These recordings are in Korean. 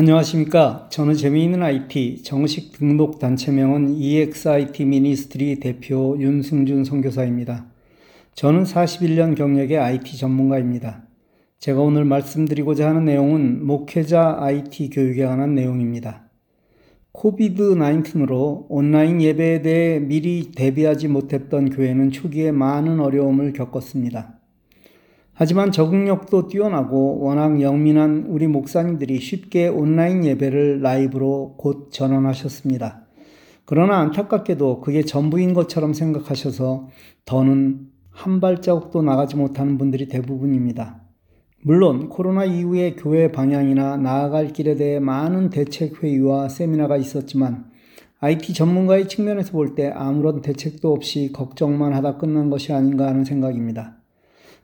안녕하십니까. 저는 재미있는 IT 정식 등록 단체명은 EXIT 미니스트리 대표 윤승준 선교사입니다. 저는 41년 경력의 IT 전문가입니다. 제가 오늘 말씀드리고자 하는 내용은 목회자 IT 교육에 관한 내용입니다. 코비드-19으로 온라인 예배에 대해 미리 대비하지 못했던 교회는 초기에 많은 어려움을 겪었습니다. 하지만 적응력도 뛰어나고 워낙 영민한 우리 목사님들이 쉽게 온라인 예배를 라이브로 곧 전환하셨습니다. 그러나 안타깝게도 그게 전부인 것처럼 생각하셔서 더는 한 발자국도 나가지 못하는 분들이 대부분입니다. 물론 코로나 이후에 교회 방향이나 나아갈 길에 대해 많은 대책 회의와 세미나가 있었지만 IT 전문가의 측면에서 볼 때 아무런 대책도 없이 걱정만 하다 끝난 것이 아닌가 하는 생각입니다.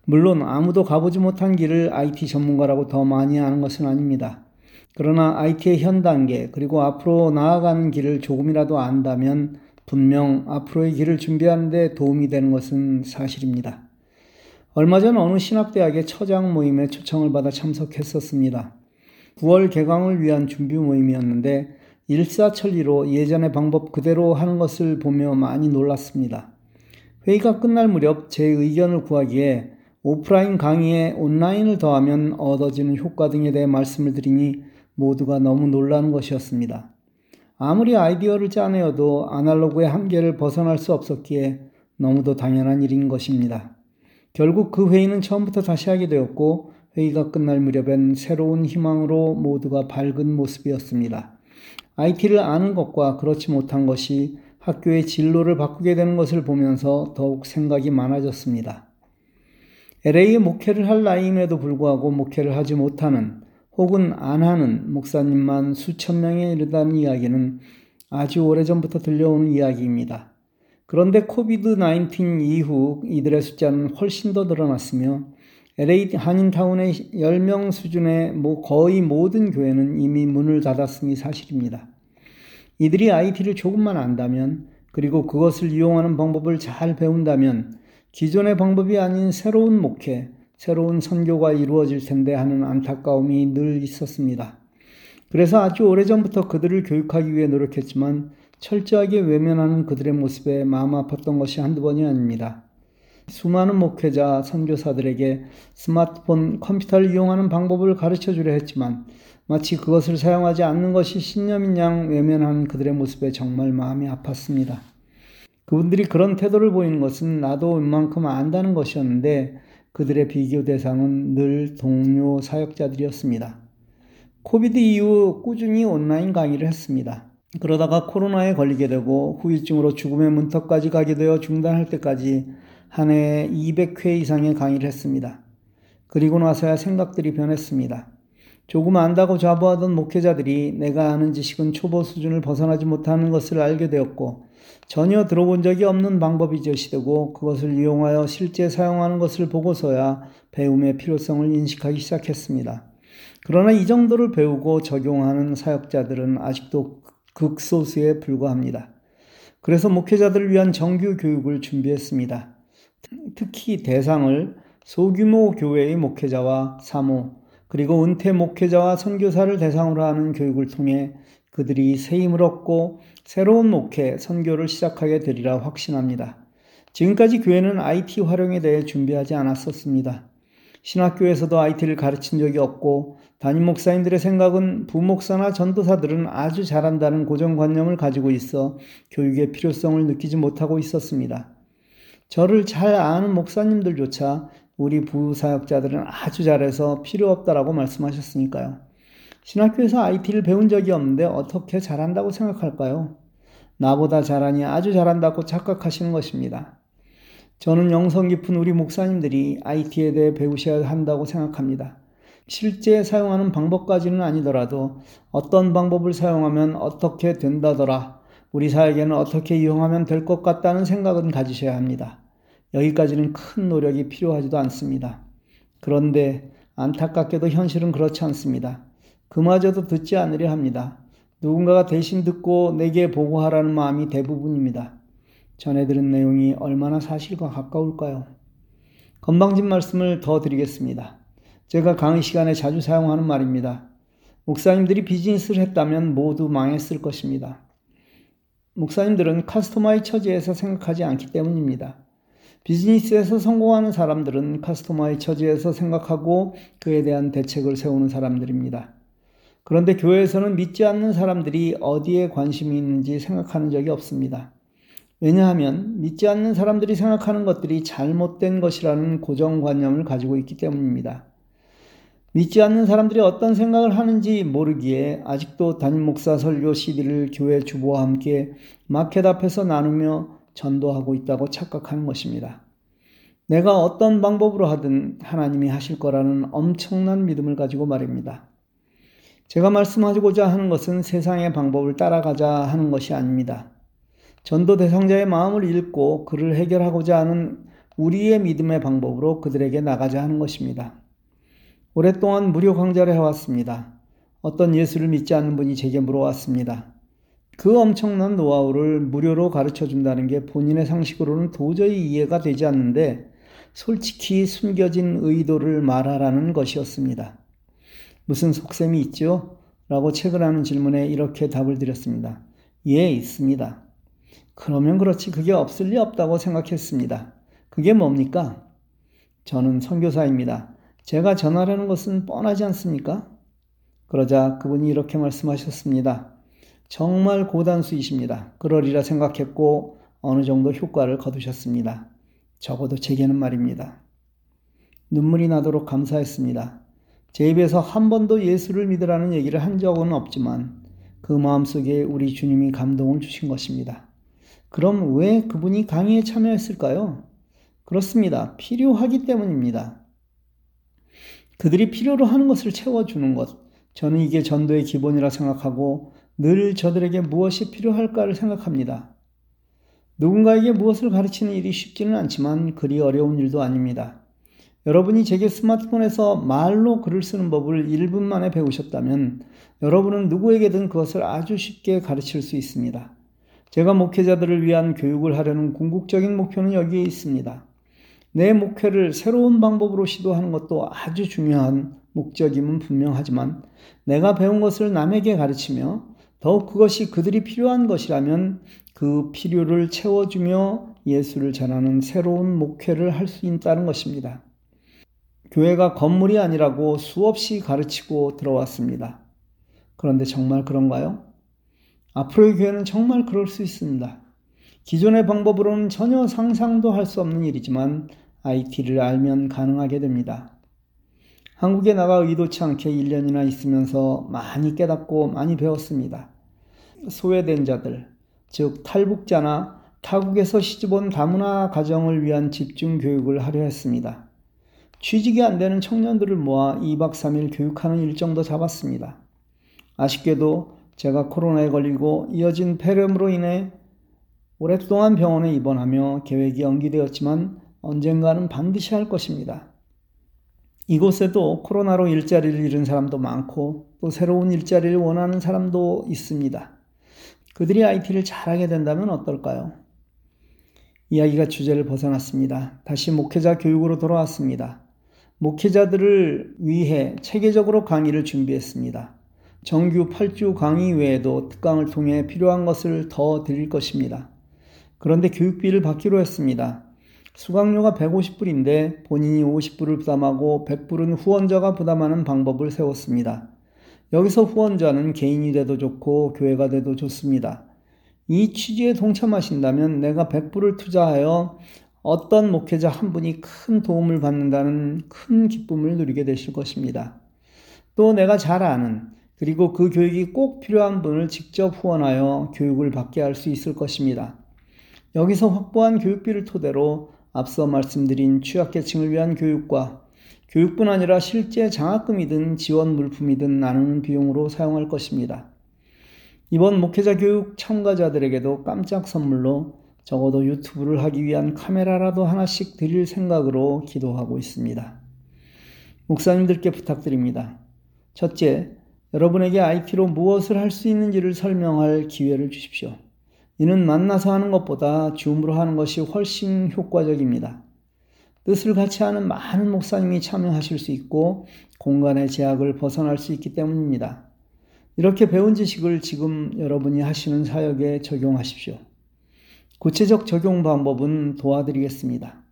물론 아무도 가보지 못한 길을 IT 전문가라고 더 많이 아는 것은 아닙니다. 그러나 IT의 현 단계 그리고 앞으로 나아가는 길을 조금이라도 안다면 분명 앞으로의 길을 준비하는데 도움이 되는 것은 사실입니다. 얼마 전 어느 신학대학의 처장 모임에 초청을 받아 참석했었습니다. 9월 개강을 위한 준비 모임이었는데 일사천리로 예전의 방법 그대로 하는 것을 보며 많이 놀랐습니다. 회의가 끝날 무렵 제 의견을 구하기에 오프라인 강의에 온라인을 더하면 얻어지는 효과 등에 대해 말씀을 드리니 모두가 너무 놀라는 것이었습니다. 아무리 아이디어를 짜내어도 아날로그의 한계를 벗어날 수 없었기에 너무도 당연한 일인 것입니다. 결국 그 회의는 처음부터 다시 하게 되었고 회의가 끝날 무렵엔 새로운 희망으로 모두가 밝은 모습이었습니다. IT를 아는 것과 그렇지 못한 것이 학교의 진로를 바꾸게 되는 것을 보면서 더욱 생각이 많아졌습니다. LA에 목회를 할 나이임에도 불구하고 목회를 하지 못하는 혹은 안 하는 목사님만 수천 명에 이르다는 이야기는 아주 오래전부터 들려오는 이야기입니다. 그런데 코비드 19 이후 이들의 숫자는 훨씬 더 늘어났으며 LA 한인타운의 10명 수준의 뭐 거의 모든 교회는 이미 문을 닫았음이 사실입니다. 이들이 IT를 조금만 안다면 그리고 그것을 이용하는 방법을 잘 배운다면 기존의 방법이 아닌 새로운 목회, 새로운 선교가 이루어질 텐데 하는 안타까움이 늘 있었습니다. 그래서 아주 오래전부터 그들을 교육하기 위해 노력했지만 철저하게 외면하는 그들의 모습에 마음 아팠던 것이 한두 번이 아닙니다. 수많은 목회자, 선교사들에게 스마트폰, 컴퓨터를 이용하는 방법을 가르쳐 주려 했지만 마치 그것을 사용하지 않는 것이 신념인 양 외면하는 그들의 모습에 정말 마음이 아팠습니다. 그분들이 그런 태도를 보이는 것은 나도 웬만큼 안다는 것이었는데 그들의 비교 대상은 늘 동료 사역자들이었습니다. 코비드 이후 꾸준히 온라인 강의를 했습니다. 그러다가 코로나에 걸리게 되고 후유증으로 죽음의 문턱까지 가게 되어 중단할 때까지 한 해에 200회 이상의 강의를 했습니다. 그리고 나서야 생각들이 변했습니다. 조금 안다고 자부하던 목회자들이 내가 아는 지식은 초보 수준을 벗어나지 못하는 것을 알게 되었고 전혀 들어본 적이 없는 방법이 제시되고 그것을 이용하여 실제 사용하는 것을 보고서야 배움의 필요성을 인식하기 시작했습니다. 그러나 이 정도를 배우고 적용하는 사역자들은 아직도 극소수에 불과합니다. 그래서 목회자들을 위한 정규 교육을 준비했습니다. 특히 대상을 소규모 교회의 목회자와 사모, 그리고 은퇴 목회자와 선교사를 대상으로 하는 교육을 통해 그들이 새 힘을 얻고 새로운 목회, 선교를 시작하게 되리라 확신합니다. 지금까지 교회는 IT 활용에 대해 준비하지 않았었습니다. 신학교에서도 IT를 가르친 적이 없고 담임 목사님들의 생각은 부목사나 전도사들은 아주 잘한다는 고정관념을 가지고 있어 교육의 필요성을 느끼지 못하고 있었습니다. 저를 잘 아는 목사님들조차 우리 부사역자들은 아주 잘해서 필요 없다라고 말씀하셨으니까요. 신학교에서 IT를 배운 적이 없는데 어떻게 잘한다고 생각할까요? 나보다 잘하니 아주 잘한다고 착각하시는 것입니다. 저는 영성 깊은 우리 목사님들이 IT에 대해 배우셔야 한다고 생각합니다. 실제 사용하는 방법까지는 아니더라도 어떤 방법을 사용하면 어떻게 된다더라. 우리 사회에는 어떻게 이용하면 될 것 같다는 생각은 가지셔야 합니다. 여기까지는 큰 노력이 필요하지도 않습니다. 그런데 안타깝게도 현실은 그렇지 않습니다. 그마저도 듣지 않으려 합니다. 누군가가 대신 듣고 내게 보고하라는 마음이 대부분입니다. 전해 들은 내용이 얼마나 사실과 가까울까요? 건방진 말씀을 더 드리겠습니다. 제가 강의 시간에 자주 사용하는 말입니다. 목사님들이 비즈니스를 했다면 모두 망했을 것입니다. 목사님들은 카스토마의 처지에서 생각하지 않기 때문입니다. 비즈니스에서 성공하는 사람들은 카스토마의 처지에서 생각하고 그에 대한 대책을 세우는 사람들입니다. 그런데 교회에서는 믿지 않는 사람들이 어디에 관심이 있는지 생각하는 적이 없습니다. 왜냐하면 믿지 않는 사람들이 생각하는 것들이 잘못된 것이라는 고정관념을 가지고 있기 때문입니다. 믿지 않는 사람들이 어떤 생각을 하는지 모르기에 아직도 담임 목사 설교 CD를 교회 주보와 함께 마켓 앞에서 나누며 전도하고 있다고 착각하는 것입니다. 내가 어떤 방법으로 하든 하나님이 하실 거라는 엄청난 믿음을 가지고 말입니다. 제가 말씀하고자 하는 것은 세상의 방법을 따라가자 하는 것이 아닙니다. 전도 대상자의 마음을 읽고 그를 해결하고자 하는 우리의 믿음의 방법으로 그들에게 나가자 하는 것입니다. 오랫동안 무료 강좌를 해왔습니다. 어떤 예수를 믿지 않는 분이 제게 물어왔습니다. 그 엄청난 노하우를 무료로 가르쳐 준다는 게 본인의 상식으로는 도저히 이해가 되지 않는데 솔직히 숨겨진 의도를 말하라는 것이었습니다. 무슨 속셈이 있죠? 라고 책을 하는 질문에 이렇게 답을 드렸습니다. 예, 있습니다. 그러면 그렇지 그게 없을 리 없다고 생각했습니다. 그게 뭡니까? 저는 선교사입니다. 제가 전하려는 것은 뻔하지 않습니까? 그러자 그분이 이렇게 말씀하셨습니다. 정말 고단수이십니다. 그러리라 생각했고 어느 정도 효과를 거두셨습니다. 적어도 제게는 말입니다. 눈물이 나도록 감사했습니다. 제 입에서 한 번도 예수를 믿으라는 얘기를 한 적은 없지만 그 마음속에 우리 주님이 감동을 주신 것입니다. 그럼 왜 그분이 강의에 참여했을까요? 그렇습니다. 필요하기 때문입니다. 그들이 필요로 하는 것을 채워주는 것. 저는 이게 전도의 기본이라 생각하고 늘 저들에게 무엇이 필요할까를 생각합니다. 누군가에게 무엇을 가르치는 일이 쉽지는 않지만 그리 어려운 일도 아닙니다. 여러분이 제게 스마트폰에서 말로 글을 쓰는 법을 1분 만에 배우셨다면 여러분은 누구에게든 그것을 아주 쉽게 가르칠 수 있습니다. 제가 목회자들을 위한 교육을 하려는 궁극적인 목표는 여기에 있습니다. 내 목회를 새로운 방법으로 시도하는 것도 아주 중요한 목적임은 분명하지만 내가 배운 것을 남에게 가르치며 더욱 그것이 그들이 필요한 것이라면 그 필요를 채워주며 예수를 전하는 새로운 목회를 할 수 있다는 것입니다. 교회가 건물이 아니라고 수없이 가르치고 들어왔습니다. 그런데 정말 그런가요? 앞으로의 교회는 정말 그럴 수 있습니다. 기존의 방법으로는 전혀 상상도 할 수 없는 일이지만 IT를 알면 가능하게 됩니다. 한국에 나가 의도치 않게 1년이나 있으면서 많이 깨닫고 많이 배웠습니다. 소외된 자들, 즉 탈북자나 타국에서 시집온 다문화 가정을 위한 집중 교육을 하려 했습니다. 취직이 안 되는 청년들을 모아 2박 3일 교육하는 일정도 잡았습니다. 아쉽게도 제가 코로나에 걸리고 이어진 폐렴으로 인해 오랫동안 병원에 입원하며 계획이 연기되었지만 언젠가는 반드시 할 것입니다. 이곳에도 코로나로 일자리를 잃은 사람도 많고 또 새로운 일자리를 원하는 사람도 있습니다. 그들이 IT를 잘하게 된다면 어떨까요? 이야기가 주제를 벗어났습니다. 다시 목회자 교육으로 돌아왔습니다. 목회자들을 위해 체계적으로 강의를 준비했습니다. 정규 8주 강의 외에도 특강을 통해 필요한 것을 더 드릴 것입니다. 그런데 교육비를 받기로 했습니다. 수강료가 150불인데 본인이 50불을 부담하고 100불은 후원자가 부담하는 방법을 세웠습니다. 여기서 후원자는 개인이 돼도 좋고 교회가 돼도 좋습니다. 이 취지에 동참하신다면 내가 100불을 투자하여 어떤 목회자 한 분이 큰 도움을 받는다는 큰 기쁨을 누리게 되실 것입니다. 또 내가 잘 아는 그리고 그 교육이 꼭 필요한 분을 직접 후원하여 교육을 받게 할 수 있을 것입니다. 여기서 확보한 교육비를 토대로 앞서 말씀드린 취약계층을 위한 교육과 교육뿐 아니라 실제 장학금이든 지원 물품이든 나누는 비용으로 사용할 것입니다. 이번 목회자 교육 참가자들에게도 깜짝 선물로 적어도 유튜브를 하기 위한 카메라라도 하나씩 드릴 생각으로 기도하고 있습니다. 목사님들께 부탁드립니다. 첫째, 여러분에게 IT로 무엇을 할 수 있는지를 설명할 기회를 주십시오. 이는 만나서 하는 것보다 줌으로 하는 것이 훨씬 효과적입니다. 뜻을 같이 하는 많은 목사님이 참여하실 수 있고 공간의 제약을 벗어날 수 있기 때문입니다. 이렇게 배운 지식을 지금 여러분이 하시는 사역에 적용하십시오. 구체적 적용 방법은 도와드리겠습니다.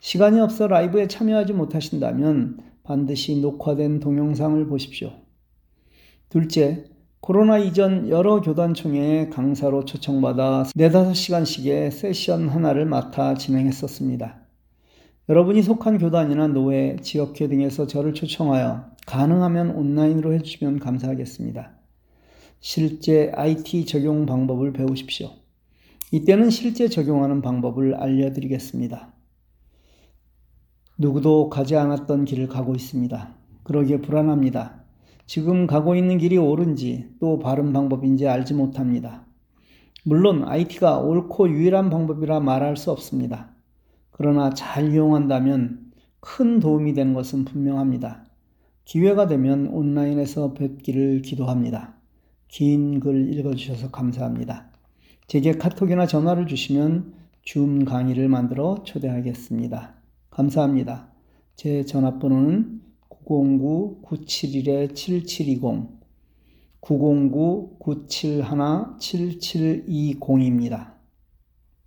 시간이 없어 라이브에 참여하지 못하신다면 반드시 녹화된 동영상을 보십시오. 둘째, 코로나 이전 여러 교단총회에 강사로 초청받아 4, 5시간씩의 세션 하나를 맡아 진행했었습니다. 여러분이 속한 교단이나 노회, 지역회 등에서 저를 초청하여 가능하면 온라인으로 해주시면 감사하겠습니다. 실제 IT 적용 방법을 배우십시오. 이때는 실제 적용하는 방법을 알려드리겠습니다. 누구도 가지 않았던 길을 가고 있습니다. 그러기에 불안합니다. 지금 가고 있는 길이 옳은지 또 바른 방법인지 알지 못합니다. 물론 IT가 옳고 유일한 방법이라 말할 수 없습니다. 그러나 잘 이용한다면 큰 도움이 되는 것은 분명합니다. 기회가 되면 온라인에서 뵙기를 기도합니다. 긴 글 읽어주셔서 감사합니다. 제게 카톡이나 전화를 주시면 줌 강의를 만들어 초대하겠습니다. 감사합니다. 제 전화번호는 909-971-7720 909-971-7720입니다.